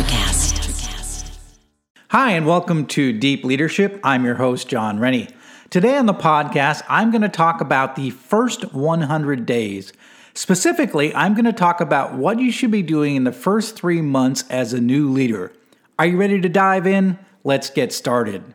Electricast. Hi, and welcome to Deep Leadership. I'm your host, John Rennie. Today on the podcast, I'm going to talk about the first 100 days. Specifically, I'm going to talk about what you should be doing in the first three months as a new leader. Are you ready to dive in? Let's get started.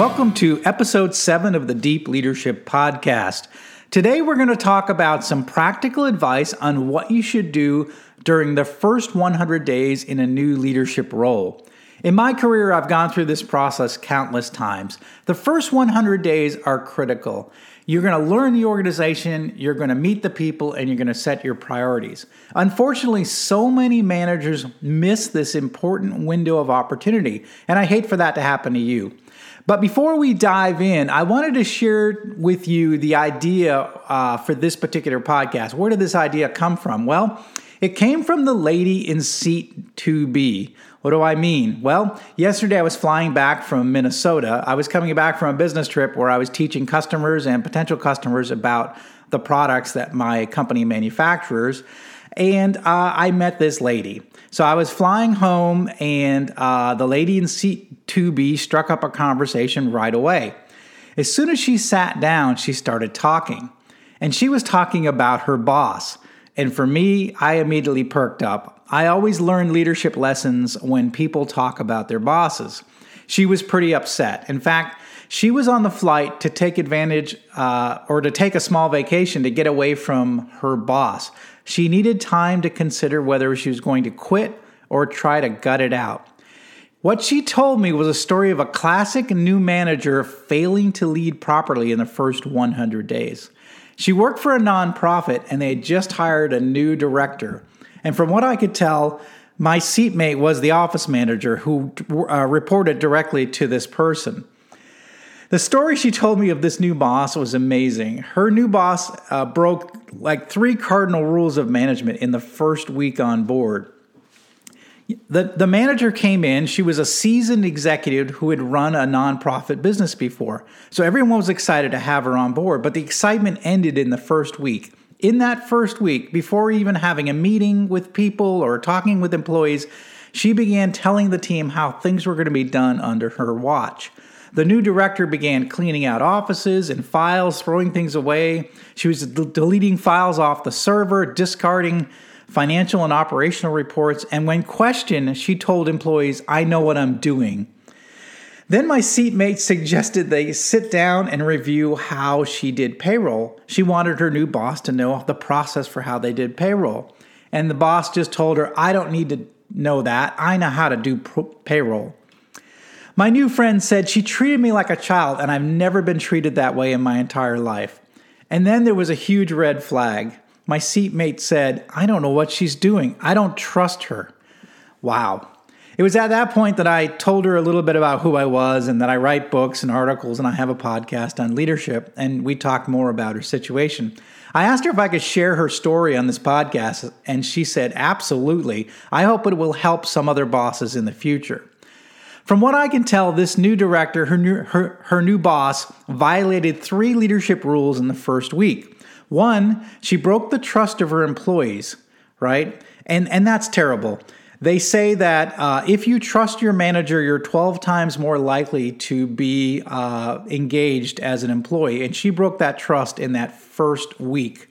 Welcome to episode seven of the Deep Leadership Podcast. Today, we're going to talk about some practical advice on what you should do during the first 100 days in a new leadership role. In my career, I've gone through this process countless times. The first 100 days are critical. You're going to learn the organization, you're going to meet the people, and you're going to set your priorities. Unfortunately, so many managers miss this important window of opportunity, and I hate for that to happen to you. But before we dive in, I wanted to share with you the idea uh, for this particular podcast. Where did this idea come from? Well, it came from the lady in seat 2B. What do I mean? Well, yesterday I was flying back from Minnesota. I was coming back from a business trip where I was teaching customers and potential customers about the products that my company manufactures. And uh, I met this lady. So I was flying home, and uh, the lady in seat 2B struck up a conversation right away. As soon as she sat down, she started talking. And she was talking about her boss. And for me, I immediately perked up. I always learn leadership lessons when people talk about their bosses. She was pretty upset. In fact, she was on the flight to take advantage uh, or to take a small vacation to get away from her boss. She needed time to consider whether she was going to quit or try to gut it out. What she told me was a story of a classic new manager failing to lead properly in the first 100 days. She worked for a nonprofit and they had just hired a new director. And from what I could tell, my seatmate was the office manager who uh, reported directly to this person. The story she told me of this new boss was amazing. Her new boss uh, broke like three cardinal rules of management in the first week on board. The, the manager came in, she was a seasoned executive who had run a nonprofit business before. So everyone was excited to have her on board, but the excitement ended in the first week. In that first week, before even having a meeting with people or talking with employees, she began telling the team how things were going to be done under her watch. The new director began cleaning out offices and files, throwing things away. She was deleting files off the server, discarding financial and operational reports, and when questioned, she told employees, I know what I'm doing. Then my seatmate suggested they sit down and review how she did payroll. She wanted her new boss to know the process for how they did payroll. And the boss just told her, I don't need to know that. I know how to do payroll. My new friend said she treated me like a child, and I've never been treated that way in my entire life. And then there was a huge red flag. My seatmate said, I don't know what she's doing. I don't trust her. Wow. It was at that point that I told her a little bit about who I was and that I write books and articles and I have a podcast on leadership, and we talked more about her situation. I asked her if I could share her story on this podcast, and she said, Absolutely. I hope it will help some other bosses in the future. From what I can tell, this new director, her new, her, her new boss, violated three leadership rules in the first week. One, she broke the trust of her employees, right? And, and that's terrible. They say that uh, if you trust your manager, you're 12 times more likely to be uh, engaged as an employee. And she broke that trust in that first week.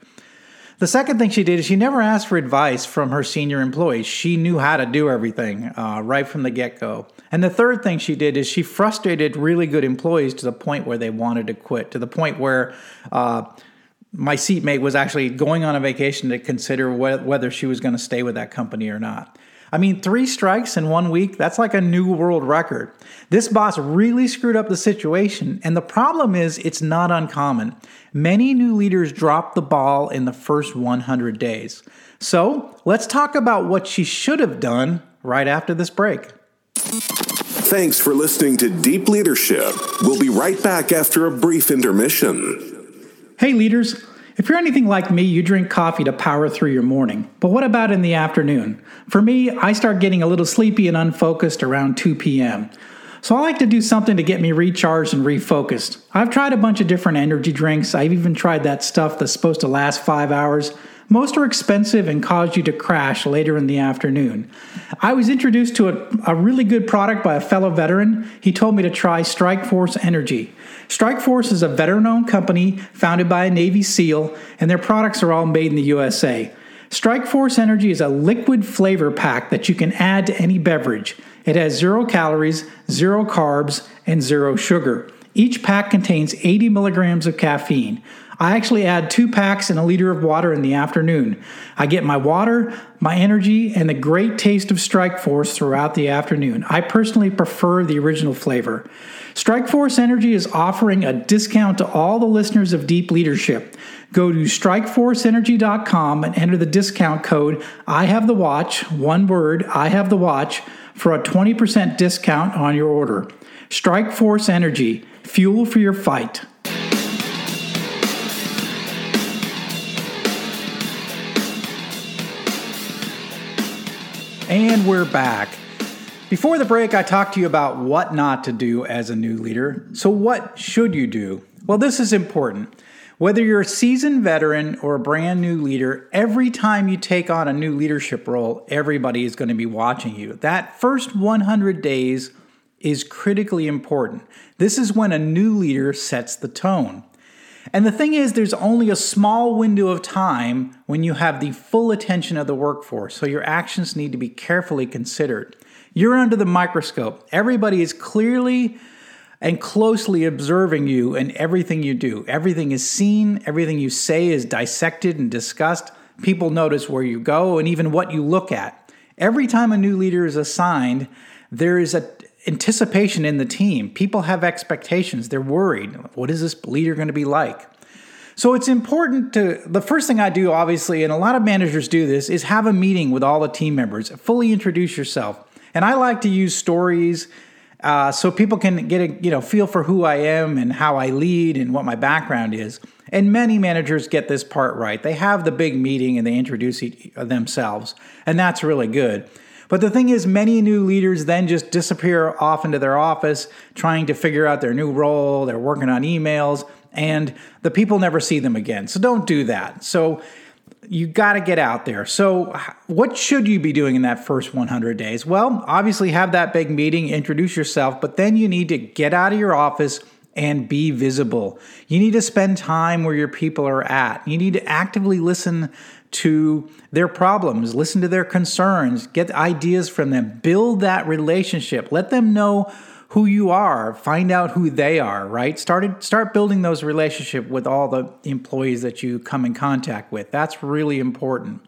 The second thing she did is she never asked for advice from her senior employees. She knew how to do everything uh, right from the get go. And the third thing she did is she frustrated really good employees to the point where they wanted to quit, to the point where uh, my seatmate was actually going on a vacation to consider wh- whether she was going to stay with that company or not. I mean, three strikes in one week, that's like a new world record. This boss really screwed up the situation, and the problem is it's not uncommon. Many new leaders drop the ball in the first 100 days. So let's talk about what she should have done right after this break. Thanks for listening to Deep Leadership. We'll be right back after a brief intermission. Hey, leaders. If you're anything like me, you drink coffee to power through your morning. But what about in the afternoon? For me, I start getting a little sleepy and unfocused around 2 p.m. So I like to do something to get me recharged and refocused. I've tried a bunch of different energy drinks. I've even tried that stuff that's supposed to last five hours. Most are expensive and cause you to crash later in the afternoon. I was introduced to a, a really good product by a fellow veteran. He told me to try Strike Force Energy. Strike Force is a veteran owned company founded by a Navy SEAL, and their products are all made in the USA. Strike Force Energy is a liquid flavor pack that you can add to any beverage. It has zero calories, zero carbs, and zero sugar. Each pack contains 80 milligrams of caffeine. I actually add two packs and a liter of water in the afternoon. I get my water, my energy, and the great taste of Strike Force throughout the afternoon. I personally prefer the original flavor. Strike Force Energy is offering a discount to all the listeners of Deep Leadership. Go to strikeforceenergy.com and enter the discount code I have the watch, one word, I have the watch, for a 20% discount on your order. Strike Force Energy, fuel for your fight. And we're back. Before the break, I talked to you about what not to do as a new leader. So, what should you do? Well, this is important. Whether you're a seasoned veteran or a brand new leader, every time you take on a new leadership role, everybody is going to be watching you. That first 100 days is critically important. This is when a new leader sets the tone. And the thing is, there's only a small window of time when you have the full attention of the workforce, so your actions need to be carefully considered. You're under the microscope. Everybody is clearly and closely observing you and everything you do. Everything is seen, everything you say is dissected and discussed. People notice where you go and even what you look at. Every time a new leader is assigned, there is a anticipation in the team. People have expectations. They're worried. What is this leader going to be like? So it's important to, the first thing I do, obviously, and a lot of managers do this, is have a meeting with all the team members, fully introduce yourself. And I like to use stories uh, so people can get a you know feel for who I am and how I lead and what my background is. And many managers get this part right. They have the big meeting and they introduce themselves, and that's really good. But the thing is, many new leaders then just disappear off into their office trying to figure out their new role. They're working on emails, and the people never see them again. So don't do that. So you got to get out there. So, what should you be doing in that first 100 days? Well, obviously, have that big meeting, introduce yourself, but then you need to get out of your office and be visible. You need to spend time where your people are at. You need to actively listen to their problems, listen to their concerns, get ideas from them, build that relationship, let them know who you are, find out who they are, right? Start start building those relationship with all the employees that you come in contact with. That's really important.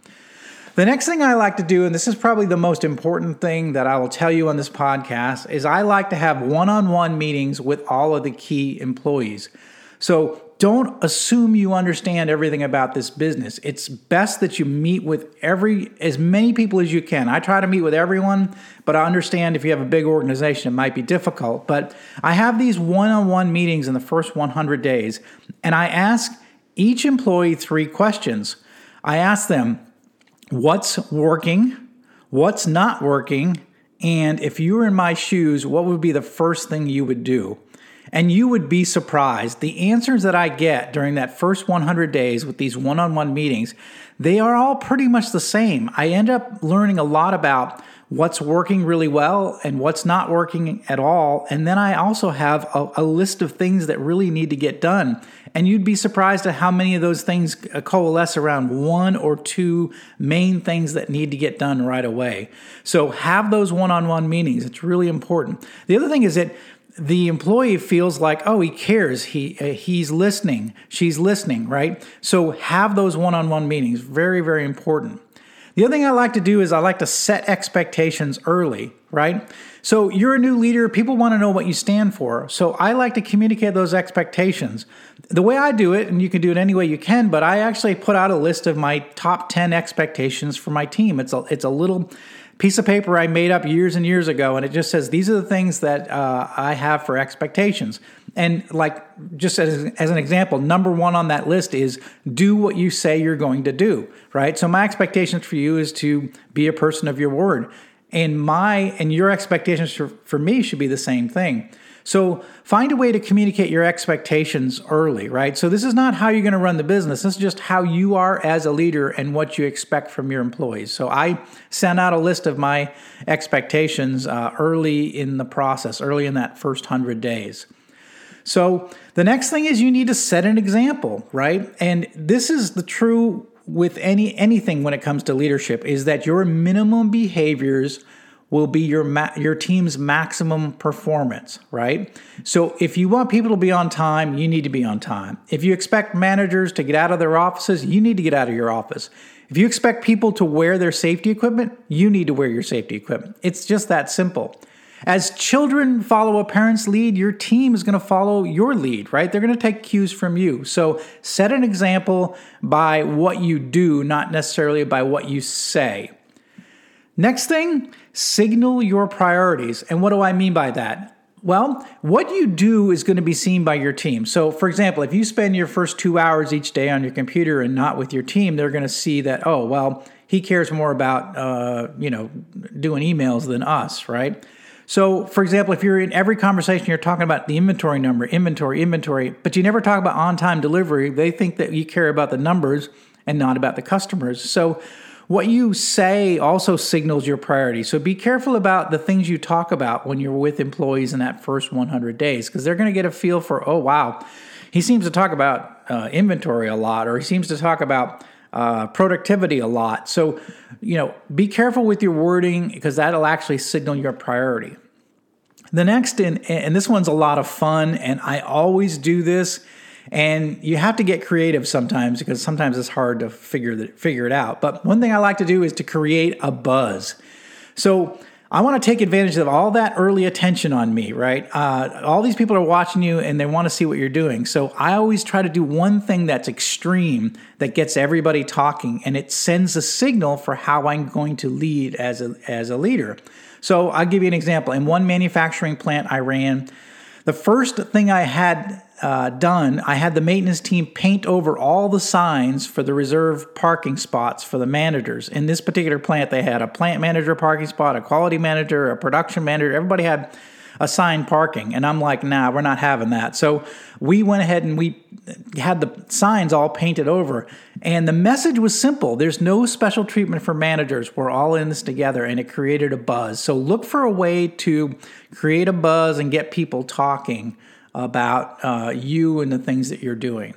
The next thing I like to do, and this is probably the most important thing that I will tell you on this podcast, is I like to have one on one meetings with all of the key employees. So don't assume you understand everything about this business. It's best that you meet with every as many people as you can. I try to meet with everyone, but I understand if you have a big organization it might be difficult. But I have these one-on-one meetings in the first 100 days, and I ask each employee three questions. I ask them what's working, what's not working, and if you were in my shoes, what would be the first thing you would do? And you would be surprised. The answers that I get during that first 100 days with these one on one meetings, they are all pretty much the same. I end up learning a lot about what's working really well and what's not working at all. And then I also have a, a, list of things that really need to get done. And you'd be surprised at how many of those things uh, coalesce around one or two main things that need to get done right away. So have those one on one meetings. It's really important. The other thing is that the employee feels like oh he cares he uh, he's listening she's listening right so have those one-on-one meetings very very important The other thing I like to do is I like to set expectations early, right? So you're a new leader, people want to know what you stand for. So I like to communicate those expectations. The way I do it, and you can do it any way you can, but I actually put out a list of my top 10 expectations for my team. It's a, it's a little piece of paper I made up years and years ago, and it just says these are the things that uh, I have for expectations. And like just as, as an example, number one on that list is do what you say you're going to do, right? So my expectations for you is to be a person of your word and my and your expectations for, for me should be the same thing so find a way to communicate your expectations early right? So this is not how you're going to run the business. This is just how you are as a leader and what you expect from your employees. So i sent out a list of my expectations uh, early in the process early in that first 100 days. So the next thing is you need to set an example right? And this is the true with any anything when it comes to leadership is that your minimum behaviors will be your ma- your team's maximum performance, right? So if you want people to be on time, you need to be on time. If you expect managers to get out of their offices, you need to get out of your office. If you expect people to wear their safety equipment, you need to wear your safety equipment. It's just that simple. As children follow a parent's lead, your team is going to follow your lead, right? They're going to take cues from you. So set an example by what you do, not necessarily by what you say. Next thing, signal your priorities. And what do I mean by that? Well, what you do is going to be seen by your team. So, for example, if you spend your first two hours each day on your computer and not with your team, they're going to see that, oh, well, he cares more about, uh, you know, doing emails than us, right? So, for example, if you're in every conversation, you're talking about the inventory number, inventory, inventory, but you never talk about on time delivery, they think that you care about the numbers and not about the customers. So, what you say also signals your priority. So, be careful about the things you talk about when you're with employees in that first 100 days because they're going to get a feel for, oh, wow, he seems to talk about uh, inventory a lot, or he seems to talk about uh, productivity a lot. So, you know, be careful with your wording because that'll actually signal your priority. The next, and, and this one's a lot of fun, and I always do this. And you have to get creative sometimes because sometimes it's hard to figure the, figure it out. But one thing I like to do is to create a buzz. So I want to take advantage of all that early attention on me, right? Uh, all these people are watching you and they want to see what you're doing. So I always try to do one thing that's extreme that gets everybody talking and it sends a signal for how I'm going to lead as a, as a leader. So I'll give you an example. In one manufacturing plant I ran, the first thing I had uh, done, I had the maintenance team paint over all the signs for the reserve parking spots for the managers. In this particular plant, they had a plant manager parking spot, a quality manager, a production manager. Everybody had assigned parking. And I'm like, nah, we're not having that. So we went ahead and we had the signs all painted over. And the message was simple there's no special treatment for managers. We're all in this together. And it created a buzz. So look for a way to create a buzz and get people talking about uh, you and the things that you're doing.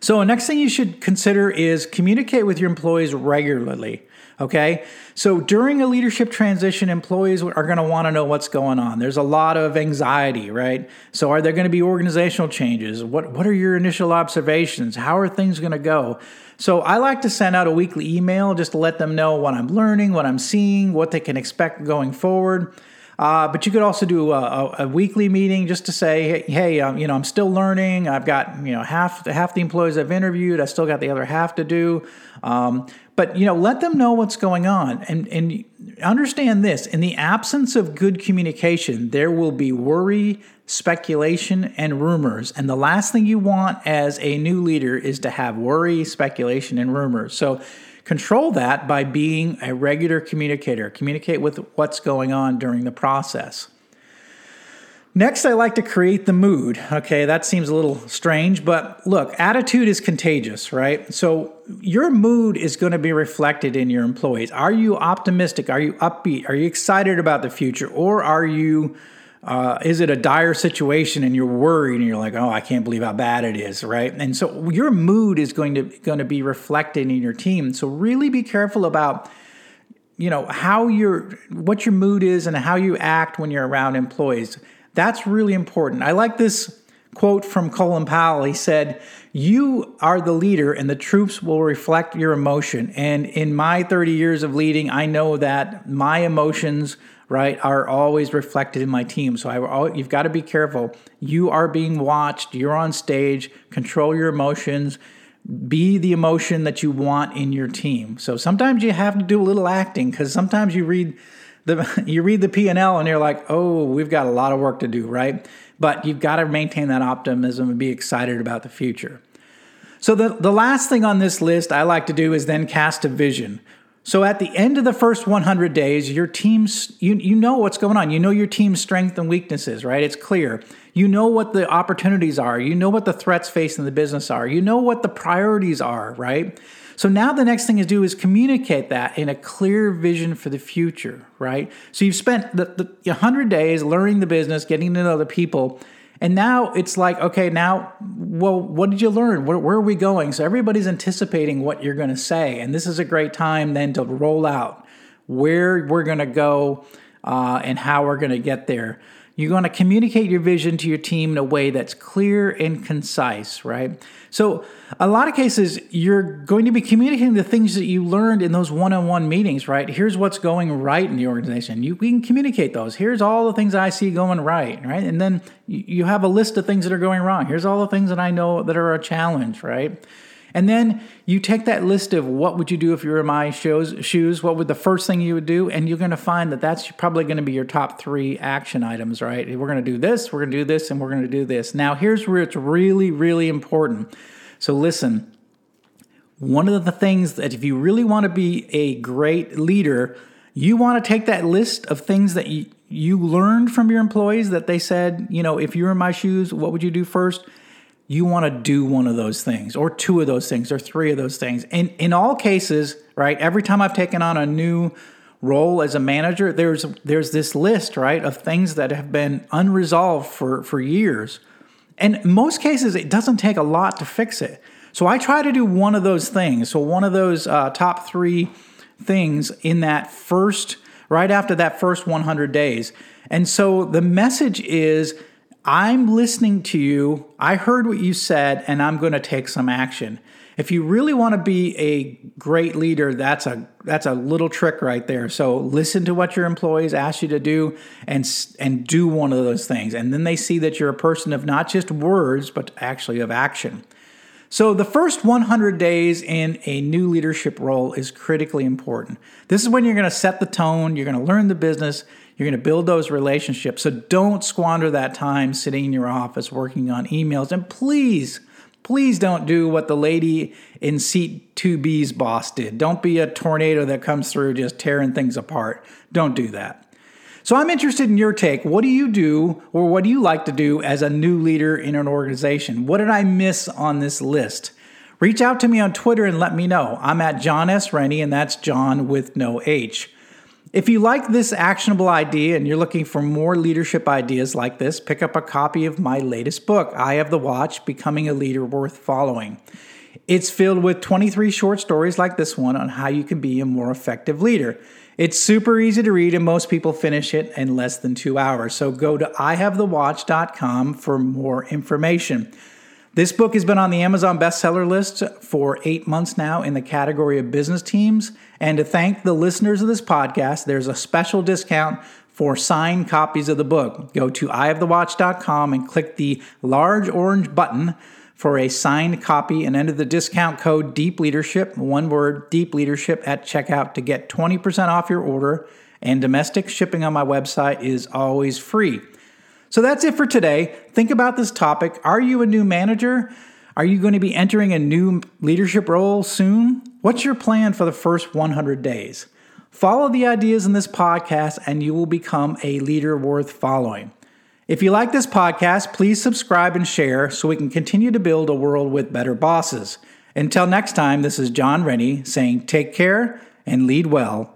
So, the next thing you should consider is communicate with your employees regularly. Okay, so during a leadership transition, employees are going to want to know what's going on. There's a lot of anxiety, right? So, are there going to be organizational changes? What What are your initial observations? How are things going to go? So, I like to send out a weekly email just to let them know what I'm learning, what I'm seeing, what they can expect going forward. Uh, but you could also do a, a, weekly meeting just to say, hey, hey um, you know, I'm still learning. I've got you know half half the employees I've interviewed. I still got the other half to do. Um, but you know, let them know what's going on, and and understand this: in the absence of good communication, there will be worry, speculation, and rumors. And the last thing you want as a new leader is to have worry, speculation, and rumors. So Control that by being a regular communicator. Communicate with what's going on during the process. Next, I like to create the mood. Okay, that seems a little strange, but look, attitude is contagious, right? So your mood is going to be reflected in your employees. Are you optimistic? Are you upbeat? Are you excited about the future? Or are you uh, is it a dire situation and you're worried and you're like, oh, I can't believe how bad it is, right? And so your mood is going to going to be reflected in your team. So really be careful about you know how your what your mood is and how you act when you're around employees. That's really important. I like this quote from Colin Powell. He said, You are the leader, and the troops will reflect your emotion. And in my 30 years of leading, I know that my emotions right, are always reflected in my team. So I, you've got to be careful. You are being watched. You're on stage. Control your emotions. Be the emotion that you want in your team. So sometimes you have to do a little acting because sometimes you read the you read the P and L and you're like, oh, we've got a lot of work to do, right? But you've got to maintain that optimism and be excited about the future. So the, the last thing on this list I like to do is then cast a vision. So at the end of the first 100 days, your team's you you know what's going on. You know your team's strengths and weaknesses, right? It's clear. You know what the opportunities are. You know what the threats facing the business are. You know what the priorities are, right? So now the next thing to do is communicate that in a clear vision for the future, right? So you've spent the, the 100 days learning the business, getting to know the people, and now it's like, okay, now, well, what did you learn? Where, where are we going? So everybody's anticipating what you're going to say. And this is a great time then to roll out where we're going to go uh, and how we're going to get there. You're going to communicate your vision to your team in a way that's clear and concise, right? So, a lot of cases, you're going to be communicating the things that you learned in those one on one meetings, right? Here's what's going right in the organization. You we can communicate those. Here's all the things I see going right, right? And then you have a list of things that are going wrong. Here's all the things that I know that are a challenge, right? And then you take that list of what would you do if you were in my shows, shoes, what would the first thing you would do, and you're going to find that that's probably going to be your top three action items, right? We're going to do this, we're going to do this, and we're going to do this. Now, here's where it's really, really important. So listen, one of the things that if you really want to be a great leader, you want to take that list of things that you, you learned from your employees that they said, you know, if you were in my shoes, what would you do first? You want to do one of those things or two of those things or three of those things. And in all cases, right, every time I've taken on a new role as a manager, there's there's this list, right, of things that have been unresolved for for years. And in most cases, it doesn't take a lot to fix it. So I try to do one of those things. So one of those uh, top three things in that first, right after that first 100 days. And so the message is I'm listening to you. I heard what you said, and I'm going to take some action. If you really want to be a great leader, that's a that's a little trick right there. So listen to what your employees ask you to do, and and do one of those things, and then they see that you're a person of not just words, but actually of action. So, the first 100 days in a new leadership role is critically important. This is when you're going to set the tone, you're going to learn the business, you're going to build those relationships. So don't squander that time sitting in your office working on emails. And please, please don't do what the lady in seat 2B's boss did. Don't be a tornado that comes through just tearing things apart. Don't do that. So I'm interested in your take. What do you do or what do you like to do as a new leader in an organization? What did I miss on this list? Reach out to me on Twitter and let me know. I'm at John S. Rennie, and that's John with no H. If you like this actionable idea and you're looking for more leadership ideas like this, pick up a copy of my latest book, I Have the Watch Becoming a Leader Worth Following. It's filled with 23 short stories like this one on how you can be a more effective leader. It's super easy to read, and most people finish it in less than two hours. So go to ihavethewatch.com for more information. This book has been on the Amazon bestseller list for eight months now in the category of business teams. And to thank the listeners of this podcast, there's a special discount for signed copies of the book. Go to ihavethewatch.com and click the large orange button for a signed copy and enter the discount code Deep Leadership, one word, Deep Leadership at checkout to get 20% off your order. And domestic shipping on my website is always free. So that's it for today. Think about this topic. Are you a new manager? Are you going to be entering a new leadership role soon? What's your plan for the first 100 days? Follow the ideas in this podcast and you will become a leader worth following. If you like this podcast, please subscribe and share so we can continue to build a world with better bosses. Until next time, this is John Rennie saying take care and lead well.